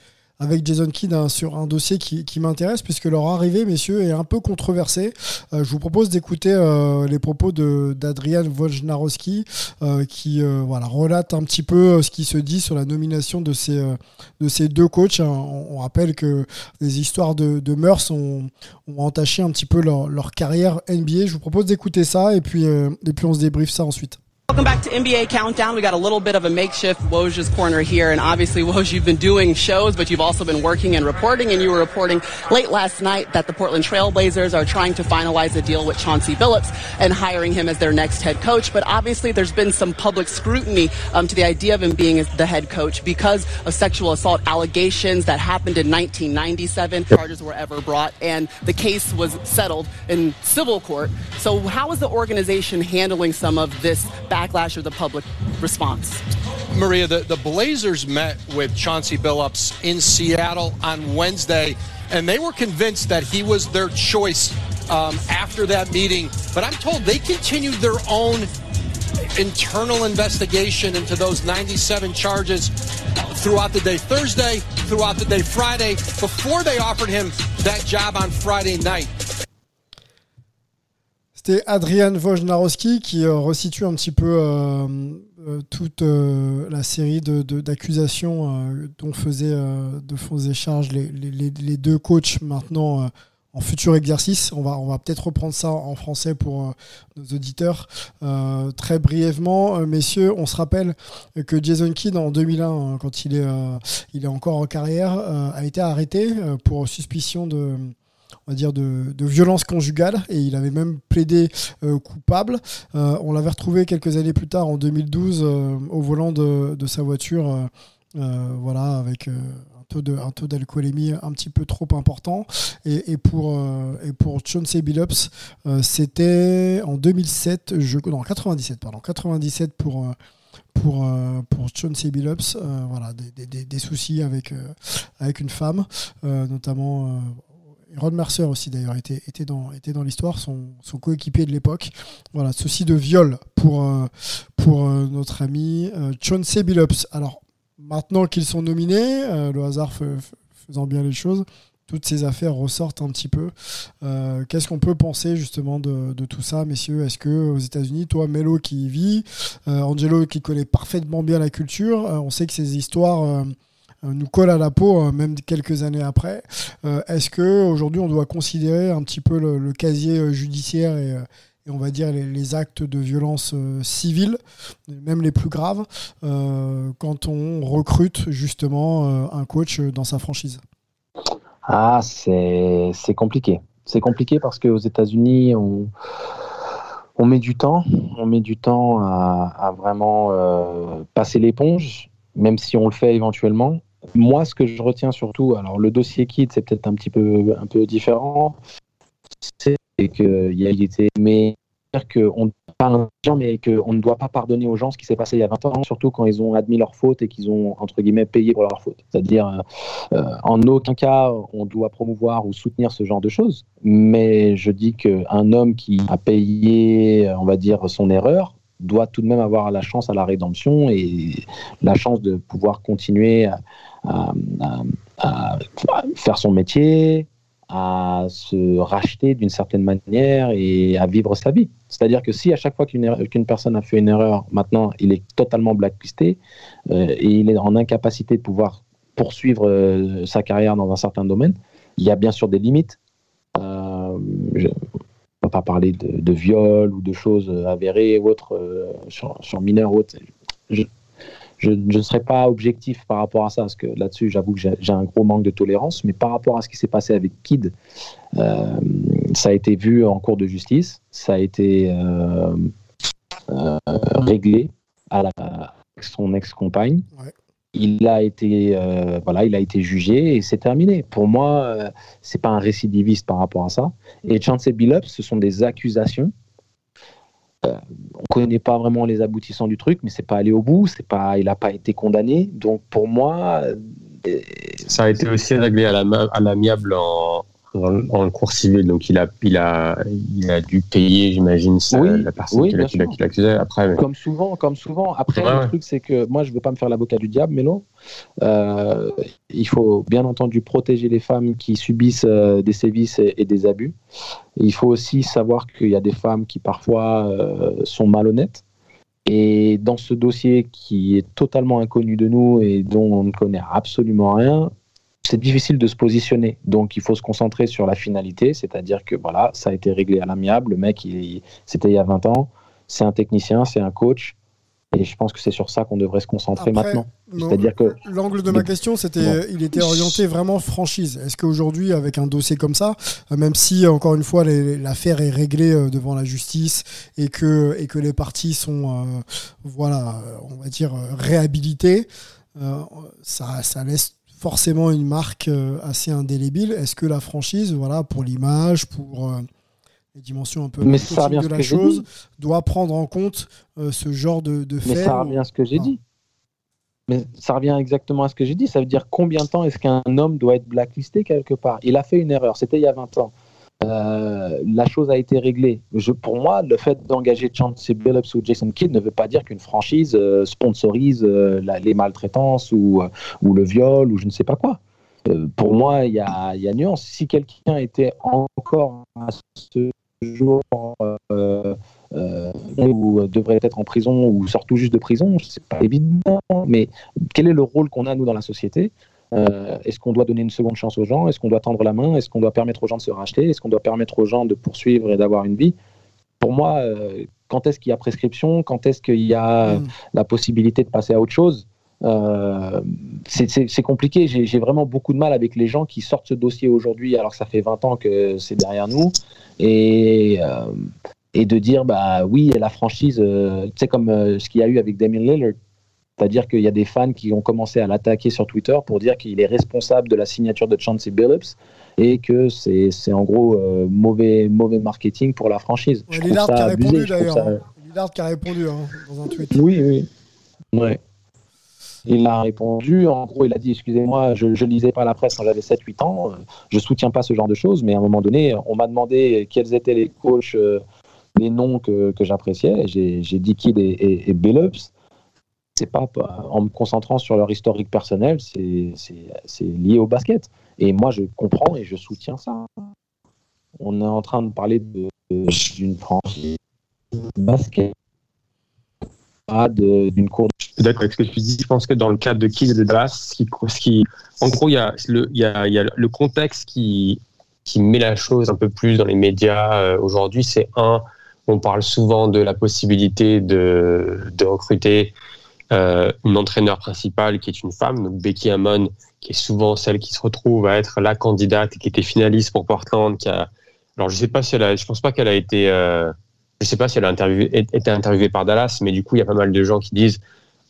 avec Jason Kidd hein, sur un dossier qui, m'intéresse, puisque leur arrivée, messieurs, est un peu controversée. Euh, je vous propose d'écouter euh, les propos d'Adrian Wojnarowski, euh, qui voilà, relate un petit peu ce qui se dit sur la nomination de ces, de ces deux coachs. Hein. On, rappelle que les histoires de, de mœurs ont, ont, entaché un petit peu leur, leur, carrière NBA. Je vous propose d'écouter ça, et puis, et puis on se débriefe ça ensuite. Welcome back to NBA Countdown. We got a little bit of a makeshift Woj's corner here, and obviously, Woj, you've been doing shows, but you've also been working and reporting, and you were reporting late last night that the Portland Trailblazers are trying to finalize a deal with Chauncey Billups and hiring him as their next head coach. But obviously, there's been some public scrutiny um, to the idea of him being the head coach because of sexual assault allegations that happened in 1997. Charges were ever brought, and the case was settled in civil court. So, how is the organization handling some of this? Backlash or the public response? Maria, the, the Blazers met with Chauncey Billups in Seattle on Wednesday, and they were convinced that he was their choice um, after that meeting. But I'm told they continued their own internal investigation into those 97 charges throughout the day Thursday, throughout the day Friday, before they offered him that job on Friday night. C'était Adrian Wojnarowski qui euh, resitue un petit peu euh, toute la série d'accusations de, dont faisaient, de faisait charge les, les, deux coachs maintenant en futur exercice. On va, on va peut-être reprendre ça en français pour euh, nos auditeurs. Euh, très brièvement, euh, messieurs, on se rappelle que Jason Kidd, en 2001, hein, quand il est, il est encore en carrière, a été arrêté pour suspicion de on va dire de, violence conjugale et il avait même plaidé coupable. on l'avait retrouvé quelques années plus tard en 2012 au volant de, de sa voiture, voilà, avec un taux d'alcoolémie un petit peu trop important. Et, pour, euh, et pour Chauncey Billups, euh, c'était en 2007, je, non, 97, pardon, 97 pour, euh, pour, pour Chauncey Billups, voilà, des, des, soucis avec, avec une femme, notamment. Ron Mercer aussi d'ailleurs était, était dans, était dans l'histoire, son, coéquipier de l'époque. Voilà, souci de viol pour, pour notre ami Chauncey Billups. Alors, maintenant qu'ils sont nominés, euh, le hasard faisant bien les choses, toutes ces affaires ressortent un petit peu. Euh, qu'est-ce qu'on peut penser justement de, tout ça, messieurs? Est-ce que aux États-Unis, toi, Melo qui y vit, euh, Angelo qui connaît parfaitement bien la culture, on sait que ces histoires nous collent à la peau, même quelques années après. Est-ce que aujourd'hui, on doit considérer un petit peu le casier judiciaire et on va dire les, actes de violence euh, civile, même les plus graves, euh, quand on recrute justement euh, un coach dans sa franchise? Ah, c'est compliqué. C'est compliqué parce qu'aux États-Unis, on, met du temps. On met du temps à, vraiment passer l'éponge, même si on le fait éventuellement. Moi, ce que je retiens surtout, alors le dossier Kid, c'est peut-être un petit peu, un peu différent c'est qu'il a été mais qu'on gens, mais qu'on ne doit pas pardonner aux gens ce qui s'est passé il y a 20 ans, surtout quand ils ont admis leur faute et qu'ils ont, entre guillemets, payé pour leur faute. C'est-à-dire, euh, en aucun cas, on doit promouvoir ou soutenir ce genre de choses, mais je dis qu'un homme qui a payé, on va dire, son erreur, doit tout de même avoir la chance à la rédemption et la chance de pouvoir continuer à faire son métier, à se racheter d'une certaine manière et à vivre sa vie. C'est-à-dire que si à chaque fois qu'une personne a fait une erreur, maintenant il est totalement blacklisté euh, et il est en incapacité de pouvoir poursuivre euh, sa carrière dans un certain domaine, il y a bien sûr des limites. Euh, ne vais pas parler de, viol ou de choses avérées ou autres sur, sur mineurs ou autres. Je, ne serai pas objectif par rapport à ça, parce que là-dessus, j'avoue que j'ai un gros manque de tolérance, mais par rapport à ce qui s'est passé avec Kid, euh, ça a été vu en cours de justice, ça a été euh, euh, réglé à son ex-compagne. Il a été voilà, il a été jugé et c'est terminé. Pour moi, c'est pas un récidiviste par rapport à ça. Et Chancey Billups, ce sont des accusations euh, on connaît pas vraiment les aboutissants du truc, mais c'est pas allé au bout, c'est pas, il n'a pas été condamné. Donc pour moi, euh, ça a été aussi réglé à l'amiable en, en, cours civil, donc il a, il a, il a dû payer, j'imagine, la personne qui l'accusait après. Comme souvent, comme souvent. Après, le truc, c'est que moi, je ne veux pas me faire l'avocat du diable, mais non. Euh, il faut bien entendu protéger les femmes qui subissent euh, des sévices et, des abus. il faut aussi savoir qu'il y a des femmes qui parfois euh, sont malhonnêtes. Et dans ce dossier qui est totalement inconnu de nous et dont on ne connaît absolument rien, c'est difficile de se positionner. Donc, il faut se concentrer sur la finalité, c'est-à-dire que voilà, ça a été réglé à l'amiable. Le mec, c'était il y a 20 ans. C'est un technicien, c'est un coach. Et je pense que c'est sur ça qu'on devrait se concentrer maintenant. C'est-à-dire que l'angle de ma question, c'était, il était orienté vraiment franchise. Est-ce qu'aujourd'hui, avec un dossier comme ça, euh, même si encore une fois l'affaire est réglée euh, devant la justice et que et que les parties sont, euh, voilà, on va dire réhabilitées, ça, ça laisse forcément une marque euh, assez indélébile. Est-ce que la franchise, voilà, pour l'image, pour euh, les dimensions un peu Mais ça de la chose, doit prendre en compte euh, ce genre de, de Mais ça revient à ce que j'ai dit. Mais ça revient exactement à ce que j'ai dit. Ça veut dire combien de temps est-ce qu'un homme doit être blacklisté quelque part? Il a fait une erreur, c'était il y a 20 ans. Euh, la chose a été réglée. Pour moi, le fait d'engager Chauncey Billups ou Jason Kidd ne veut pas dire qu'une franchise euh, sponsorise euh, les maltraitances ou, le viol ou je ne sais pas quoi. pour moi, il y a, y a, nuance. Si quelqu'un était encore à ce jour ou devrait être en prison ou sort tout juste de prison, c'est pas évident. Mais quel est le rôle qu'on a nous dans la société? Est-ce qu'on doit donner une seconde chance aux gens? Est-ce qu'on doit tendre la main? Est-ce qu'on doit permettre aux gens de se racheter? Est-ce qu'on doit permettre aux gens de poursuivre et d'avoir une vie? Pour moi, quand est-ce qu'il y a prescription? Quand est-ce qu'il y a mm. la possibilité de passer à autre chose? Euh, c'est compliqué. J'ai vraiment beaucoup de mal avec les gens qui sortent ce dossier aujourd'hui alors que ça fait 20 ans que c'est derrière nous. Et, euh, et de dire, bah oui, la franchise, euh, tu sais, comme ce qu'il y a eu avec Damien Lillard. C'est-à-dire qu'il y a des fans qui ont commencé à l'attaquer sur Twitter pour dire qu'il est responsable de la signature de Chauncey Billups et que c'est en gros mauvais, mauvais marketing pour la franchise. Lillard, qui a répondu d'ailleurs. Lillard qui a répondu hein, dans un tweet. Oui, oui. Ouais. Il a répondu, en gros, il a dit Excusez-moi, je ne lisais pas la presse quand j'avais 7-8 ans, je ne soutiens pas ce genre de choses, mais à un moment donné, on m'a demandé quels étaient les coachs, euh, les noms que, que j'appréciais. J'ai dit Kid et, et, et Billups. C'est pas en me concentrant sur leur historique personnel, c'est lié au basket. Et moi, je comprends et je soutiens ça. On est en train de parler d'une franchise basket d'une cour. D'accord avec ce que tu dis. Je pense que dans le cadre de Kids de Dallas, ce qui, en gros, il y, a le, contexte qui, met la chose un peu plus dans les médias euh, aujourd'hui. C'est un, on parle souvent de la possibilité de recruter euh, une entraîneur principale qui est une femme, donc Becky Hammon, qui est souvent celle qui se retrouve à être la candidate et qui était finaliste pour Portland. Qui a, alors je sais pas si elle je pense pas qu'elle a été euh, je sais pas si elle a été interviewée par Dallas, mais du coup, il y a pas mal de gens qui disent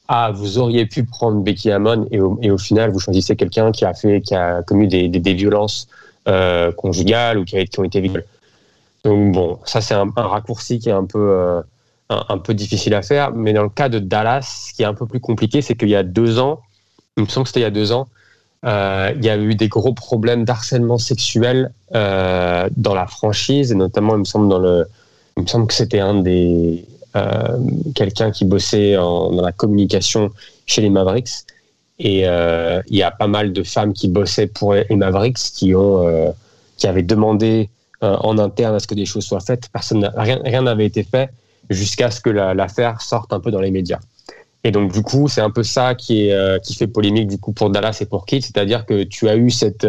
Ah, vous auriez pu prendre Becky Hammon et au, final, vous choisissez quelqu'un qui a fait, qui a commis des, violences euh, conjugales ou qui, a, qui, ont été violées. Donc bon, ça c'est un, raccourci qui est un peu, euh, un, peu difficile à faire. Mais dans le cas de Dallas, ce qui est un peu plus compliqué, c'est qu'il y a deux ans, il me semble que c'était il y a deux ans, euh, il y a eu des gros problèmes d'harcèlement sexuel dans la franchise, et notamment, il me semble, dans le, il me semble que c'était un des euh, quelqu'un qui bossait dans la communication chez les Mavericks. Et euh, il y a pas mal de femmes qui bossaient pour les Mavericks qui ont euh, qui avaient demandé euh, en interne à ce que des choses soient faites. Personne, rien n'avait été fait jusqu'à ce que l'affaire sorte un peu dans les médias. Et donc du coup, c'est un peu ça qui est euh, qui fait polémique du coup pour Dallas et pour Kidd, c'est-à-dire que tu as eu cette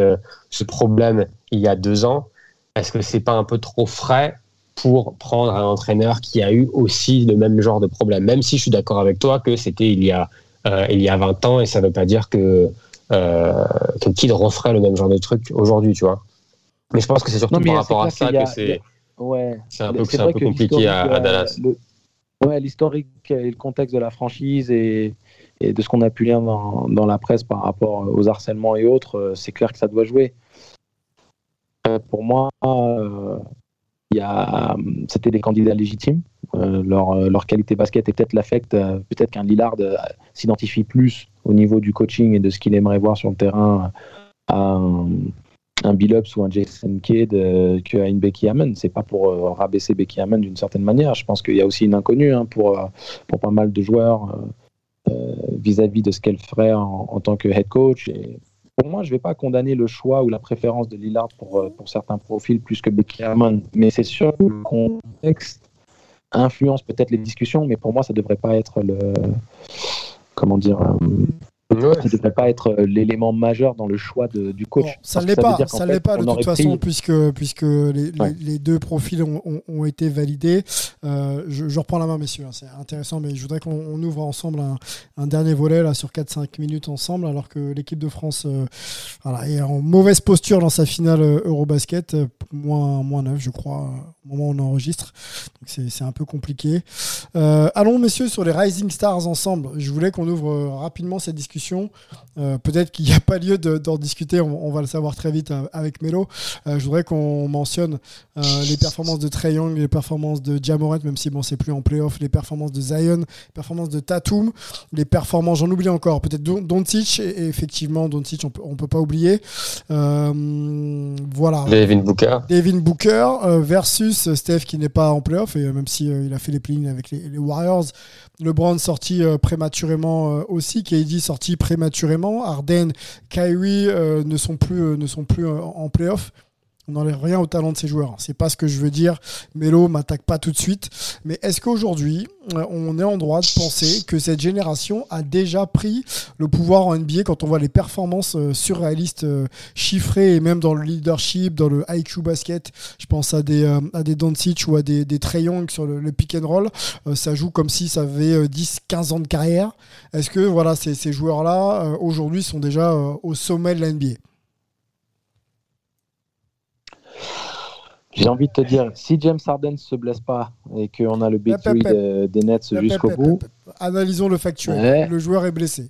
ce problème il y a deux ans. Est-ce que c'est pas un peu trop frais pour prendre un entraîneur qui a eu aussi le même genre de problème? Même si je suis d'accord avec toi que c'était il y a euh, il y a 20 ans et ça ne veut pas dire que euh, que Kid referait le même genre de truc aujourd'hui, tu vois. Mais je pense que c'est surtout par rapport à ça que c'est ouais, c'est un peu, un peu compliqué à, à, Dallas. ouais, l'historique et le contexte de la franchise et, et de ce qu'on a pu lire dans, dans, la presse par rapport aux harcèlements et autres, euh, c'est clair que ça doit jouer. Euh, pour moi, euh, c'était des candidats légitimes. Euh, leur, euh, leur, qualité basket est peut-être l'affect, peut-être qu'un Lillard s'identifie plus au niveau du coaching et de ce qu'il aimerait voir sur le terrain à un, un Billups ou un Jason Kidd qu'à une Becky Hammond. C'est pas pour rabaisser Becky Hammond d'une certaine manière. Je pense qu'il y a aussi une inconnue hein, pour, pour pas mal de joueurs vis-à-vis de ce qu'elle ferait en, tant que head coach. Pour moi, je vais pas condamner le choix ou la préférence de Lillard pour, euh, pour certains profils plus que Becky Hammond, mais c'est sûr que le contexte influence peut-être les discussions, mais pour moi, ça devrait pas être le. Comment dire euh, ça ne devrait pas être euh, l'élément majeur dans le choix de, du coach. ça ne l'est pas, ça l'est pas de toute façon, puisque, puisque les, les, deux profils ont, ont, été validés. Euh, je, je, reprends la main, messieurs, hein, c'est intéressant, mais je voudrais qu'on ouvre ensemble un, un, dernier volet là, sur 4-5 minutes ensemble, alors que l'équipe de France euh, voilà, est en mauvaise posture dans sa finale Eurobasket, moins, moins 9, je crois, au moment où on enregistre. Donc c'est un peu compliqué. allons, messieurs, sur les Rising Stars ensemble. Je voulais qu'on ouvre rapidement cette discussion euh, peut-être qu'il n'y a pas lieu d'en discuter, on, va le savoir très vite euh, avec Melo. Euh, je voudrais qu'on mentionne les performances de Trey Young, les performances de Jamoret, même si bon, c'est plus en playoff, les performances de Zion, les performances de Tatum, les performances, j'en oublie encore, peut-être Doncic, et, effectivement, Doncic, on ne peut pas oublier. voilà. Devin Booker. Devin Booker versus Steph qui n'est pas en playoff, et même si il a fait les play avec les, les Warriors, LeBron sorti prématurément aussi, KD sorti prématurément. Arden, Kyrie euh, ne sont plus, euh, ne sont plus euh, en playoff. On n'enlève rien au talent de ces joueurs. C'est pas ce que je veux dire. Melo m'attaque pas tout de suite. Mais est-ce qu'aujourd'hui, euh, on est en droit de penser que cette génération a déjà pris le pouvoir en NBA quand on voit les performances euh, surréalistes, euh, chiffrées, et même dans le leadership, dans le IQ basket Je pense à des, à des ou à des, des sur le, pick and roll. Ça joue comme si ça avait 10-15 ans de carrière. Est-ce que voilà, ces, ces joueurs-là, aujourd'hui, sont déjà au sommet de la NBA J'ai envie de te dire, si James Harden se blesse pas et qu'on a le big three de- des Nets jusqu'au bout. Analysons le factuel. Ouais. Le joueur est blessé.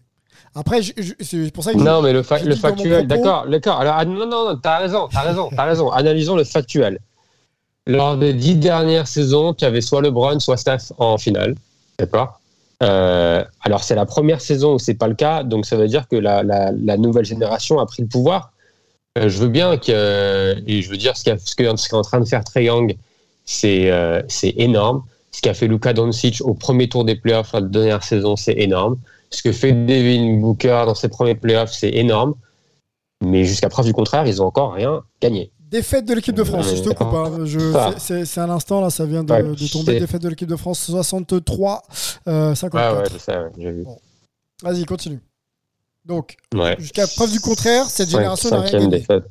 Après, c'est pour ça que je- Non, mais le, fa- factuel, d'accord, d'accord. Alors, ah, non, non, non, t'as raison, t'as raison, t'as raison. Analysons le factuel. Lors des dix dernières saisons, tu avais soit LeBron, soit Steph en finale, d'accord Euh, Alors, c'est la première saison où c'est pas le cas, donc ça veut dire que la, la- la nouvelle génération a pris le pouvoir. Euh, je veux bien que, et je veux dire, ce qu'est qu'est en train de faire Trey Young, c'est euh, c'est énorme. Ce qu'a fait Luka Doncic au premier tour des playoffs la dernière saison, c'est énorme. Ce que fait Devin Booker dans ses premiers playoffs, c'est énorme. Mais jusqu'à preuve du contraire, ils ont encore rien gagné. Défaite de l'équipe de France, je te coupe. hein. C'est- à l'instant, là, ça vient de, Ouais, de tomber. Défaite de l'équipe de France 63, euh, 54. Ouais, ouais, ouais, j'ai vu. Vas-y, continue. Donc, Ouais. jusqu'à preuve du contraire, cette génération n'a rien cinquième gagné. défaite.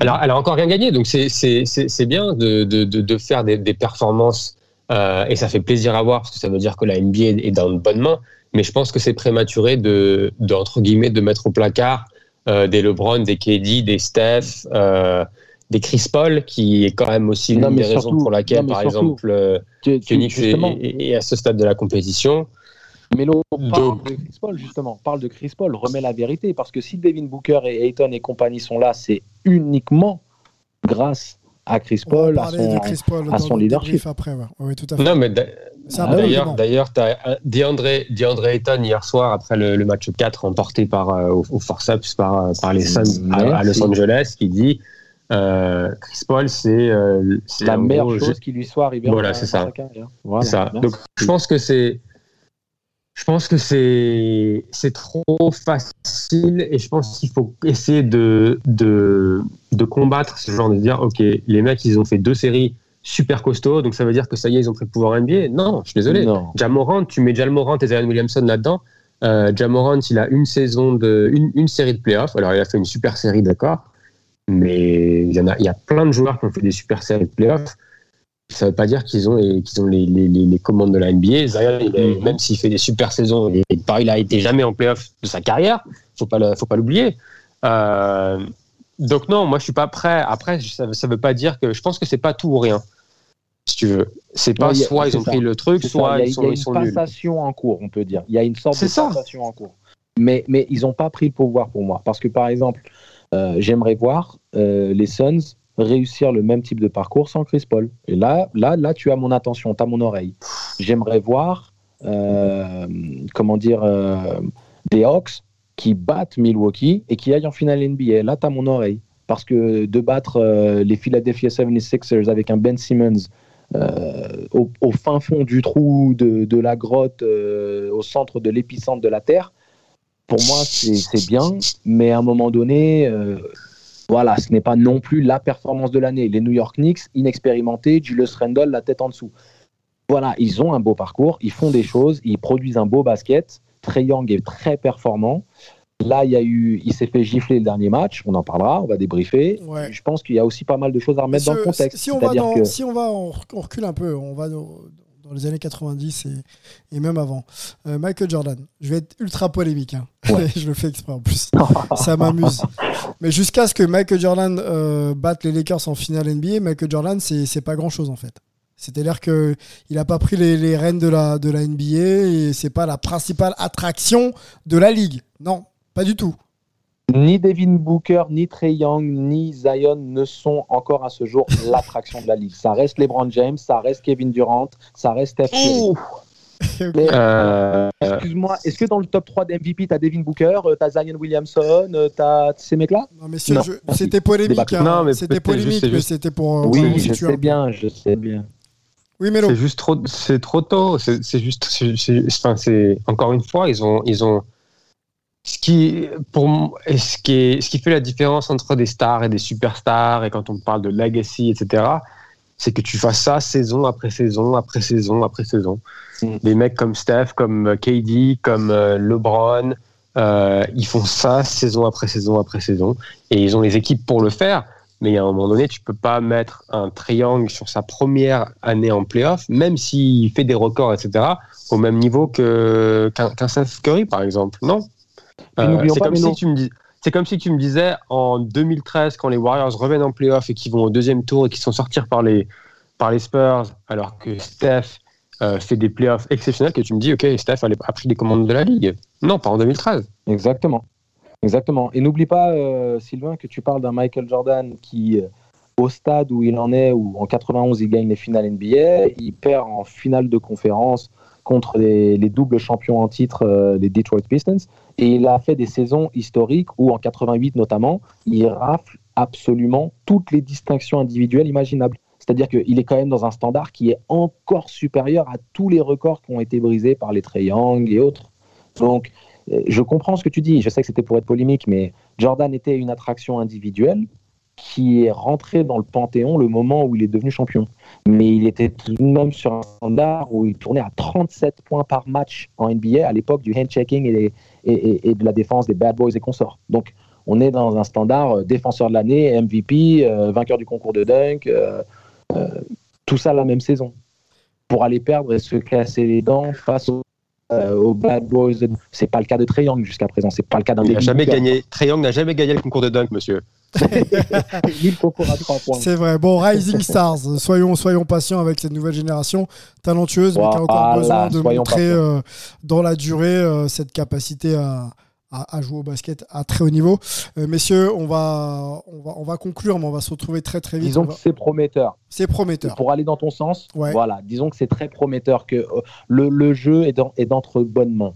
Alors, elle a encore rien gagné, donc c'est- c'est c'est- c'est bien de, de, de, de faire des, des performances euh, et ça fait plaisir à voir parce que ça veut dire que la NBA est dans de bonnes mains. Mais je pense que c'est prématuré de, de, entre guillemets, de mettre au placard euh, des LeBron, des KD, des Steph, euh, des Chris Paul, qui est quand même aussi l'une des raisons pour laquelle, non, par surtout, exemple, Phoenix est à ce stade de la compétition. Melo parle de Chris Paul, justement. Parle de Chris Paul, remets la vérité. Parce que si Devin Booker et Ayton et compagnie sont là, c'est uniquement grâce à Chris Paul, à son, de Chris Paul à dans son le leadership. après. Ouais. Oui, tout à fait. Non, mais D'ailleurs, d'ailleurs, t'as euh, DeAndre, DeAndre Ayton hier soir après le, le match 4 remporté par euh, au, au forceps par, euh, par les Suns à, à Los. Angeles, qui dit euh, Chris Paul, c'est euh, la meilleure gros, chose je- qui lui soit arrivée Voilà, c'est dans ça. Voilà, c'est ça. Donc, je pense que c'est je pense que c'est c'est trop facile et je pense qu'il faut essayer de, de de combattre ce genre de dire ok les mecs ils ont fait deux séries super costauds donc ça veut dire que ça y est ils ont pris le pouvoir NBA non je suis désolé Non. Jamorant, tu mets Jamorant et Zion Williamson là-dedans. Euh, Jamorant, il a une saison de, une, une série de playoffs. Alors, il a fait une super série, d'accord. Mais il y en a, il y a plein de joueurs qui ont fait des super séries de playoffs. Ça veut pas dire qu'ils ont les, qu'ils ont les, les, les, les commandes de la NBA. Zion, il est- Mhm. même s'il fait des super saisons, il, est- pareil, il a été jamais en playoff de sa carrière. Faut pas le, faut pas l'oublier. Euh, donc non, moi je suis pas prêt. Après, ça, ça veut pas dire que je pense que c'est pas tout ou rien. Si tu veux, c'est pas Ouais, il y a- soit ils ont ça. pris le truc, C'est ça, soit il y a, ils sont, il y a ils sont une nuls. passation en cours, on peut dire. Il y a une sorte C'est de ça. passation en cours. Mais, mais ils n'ont pas pris le pouvoir pour moi. Parce que, par exemple, euh, j'aimerais voir euh, les Suns réussir le même type de parcours sans Chris Paul. Et là, là, là tu as mon attention, tu as mon oreille. J'aimerais voir, euh, comment dire, euh, des Hawks qui battent Milwaukee et qui aillent en finale NBA. Là, tu as mon oreille. Parce que de battre euh, les Philadelphia 76ers avec un Ben Simmons au, fin fond du trou de, de la grotte, au centre de l'épicentre de la Terre, pour moi, c'est bien, mais à un moment donné, voilà, ce n'est pas non plus la performance de l'année. Les New York Knicks, inexpérimentés, Julius Randle, la tête en dessous. Voilà, ils ont un beau parcours, ils font des choses, ils produisent un beau basket. Trey Young est très performant. Là, il y a eu, il s'est fait gifler le dernier match. On en parlera, on va débriefer. Ouais. Je pense qu'il y a aussi pas mal de choses à remettre dans le contexte. Si on, va dans- que si on va, on rec- on recule un peu, on va dans, dans les années 90 et, et même avant. Euh, Michael Jordan, je vais être ultra polémique, hein. Ouais. je le fais exprès en plus. Ça m'amuse. Mais jusqu'à ce que Michael Jordan euh, batte les Lakers en finale NBA, Michael Jordan, c'est pas grand chose en fait. C'est-à-dire qu'il n'a pas pris les, les rênes de la, de la NBA et c'est pas la principale attraction de la ligue. Non, pas du tout. Ni Devin Booker, ni Trey Young, ni Zion ne sont encore à ce jour l'attraction de la ligue. Ça reste LeBron James, ça reste Kevin Durant, ça reste Steph Curry. Mais, Euh, Excuse-moi, est-ce que dans le top 3 d'MVP, tu as Devin Booker, tu as Zion Williamson, tu as ces mecs-là? Non, messieurs, Non, je- merci. c'était polémique. Hein. Non, mais c'était juste- polémique, mais c'était pour. euh, Oui, pour je sais bien, je sais bien. Oui, Mélo. C'est juste trop, c'est trop tôt. C'est juste, c'est- c'est- enfin, c'est encore une fois, ils ont, ils ont, ce qui, pour, ce, qui est, ce qui fait la différence entre des stars et des superstars, et quand on parle de legacy, etc., c'est que tu fasses ça saison après saison, après saison, après saison. Mm. Des mecs comme Steph, comme KD, comme euh, LeBron, euh, ils font ça saison après saison après saison. Et ils ont les équipes pour le faire. Mais à un moment donné, tu peux pas mettre un triangle sur sa première année en playoff, même s'il fait des records, etc., au même niveau qu'un qu Seth Curry, par exemple. Non euh, c'est comme, si tu me dis, comme si tu me disais en 2013, quand les Warriors reviennent en playoff et qu'ils vont au deuxième tour et qu'ils sont sortis par les, par les Spurs, alors que Steph euh, fait des playoffs exceptionnels, que tu me dis, OK, Steph a pris les commandes de la Ligue. Non, pas en 2013. Exactement. Exactement. Et n'oublie pas, euh, Sylvain, que tu parles d'un Michael Jordan qui, au stade où il en est, où en 91 il gagne les finales NBA, il perd en finale de conférence contre les, doubles champions en titre, euh, les Detroit Pistons. Et il a fait des saisons historiques où, en 88 notamment, il rafle absolument toutes les distinctions individuelles imaginables. C'est-à-dire qu'il est quand même dans un standard qui est encore supérieur à tous les records qui ont été brisés par les Trey Young et autres. Donc, euh, je comprends ce que tu dis. Je sais que c'était pour être polémique, mais Jordan était une attraction individuelle qui est rentré dans le panthéon le moment où il est devenu champion. Mais il était tout de même sur un standard où il tournait à 37 points par match en NBA à l'époque du hand-checking et, et, de la défense des bad boys et consorts. Donc on est dans un standard euh, défenseur de l'année, MVP, euh, vainqueur du concours de dunk, euh, tout ça la même saison. Pour aller perdre et se casser les dents face aux Bad Boys. C'est pas le cas de Triangle jusqu'à présent. C'est pas le cas d'un. Il n'a jamais gagné. Triangle n'a jamais gagné le concours de dunk, monsieur. C'est vrai. Bon, Rising Stars, soyons, soyons patients avec cette nouvelle génération talentueuse, mais qui a encore besoin de montrer euh, dans la durée euh, cette capacité à, à, jouer au basket à très haut niveau. Euh, messieurs, on va, on, va, on va conclure, mais on va se retrouver très très vite. Disons que c'est prometteur. C'est prometteur. Pour aller dans ton sens, voilà, disons que c'est très prometteur, que le, le jeu est, dans, est d'entre bonnes mains.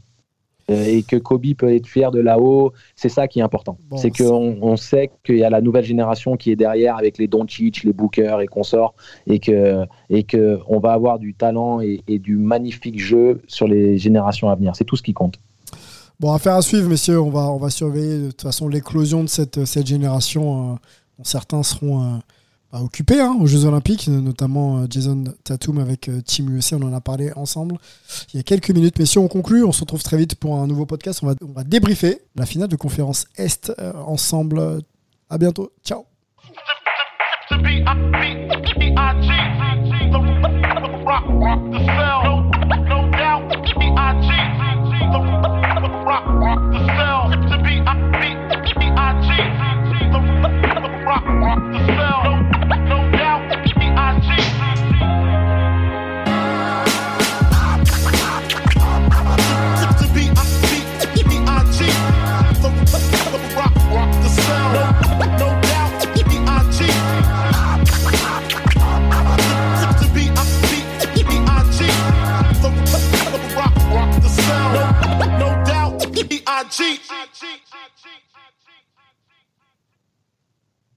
Euh, et que Kobe peut être fier de là-haut. C'est ça qui est important. c'est qu'on on sait qu'il y a la nouvelle génération qui est derrière avec les Doncic, les Booker et consorts, et que et que on va avoir du talent et, du magnifique jeu sur les générations à venir. C'est tout ce qui compte. Bon, affaire à suivre, messieurs. On va on va surveiller de toute façon l'éclosion de cette cette génération. Euh, certains seront euh, occupé hein, aux Jeux Olympiques, notamment euh, Jason Tatum avec euh, Team USA. On en a parlé ensemble il y a quelques minutes. Mais si on conclut, on se retrouve très vite pour un nouveau podcast. On va, débriefer la finale de conférence Est euh, ensemble. À bientôt. Ciao. cheat. I cheat.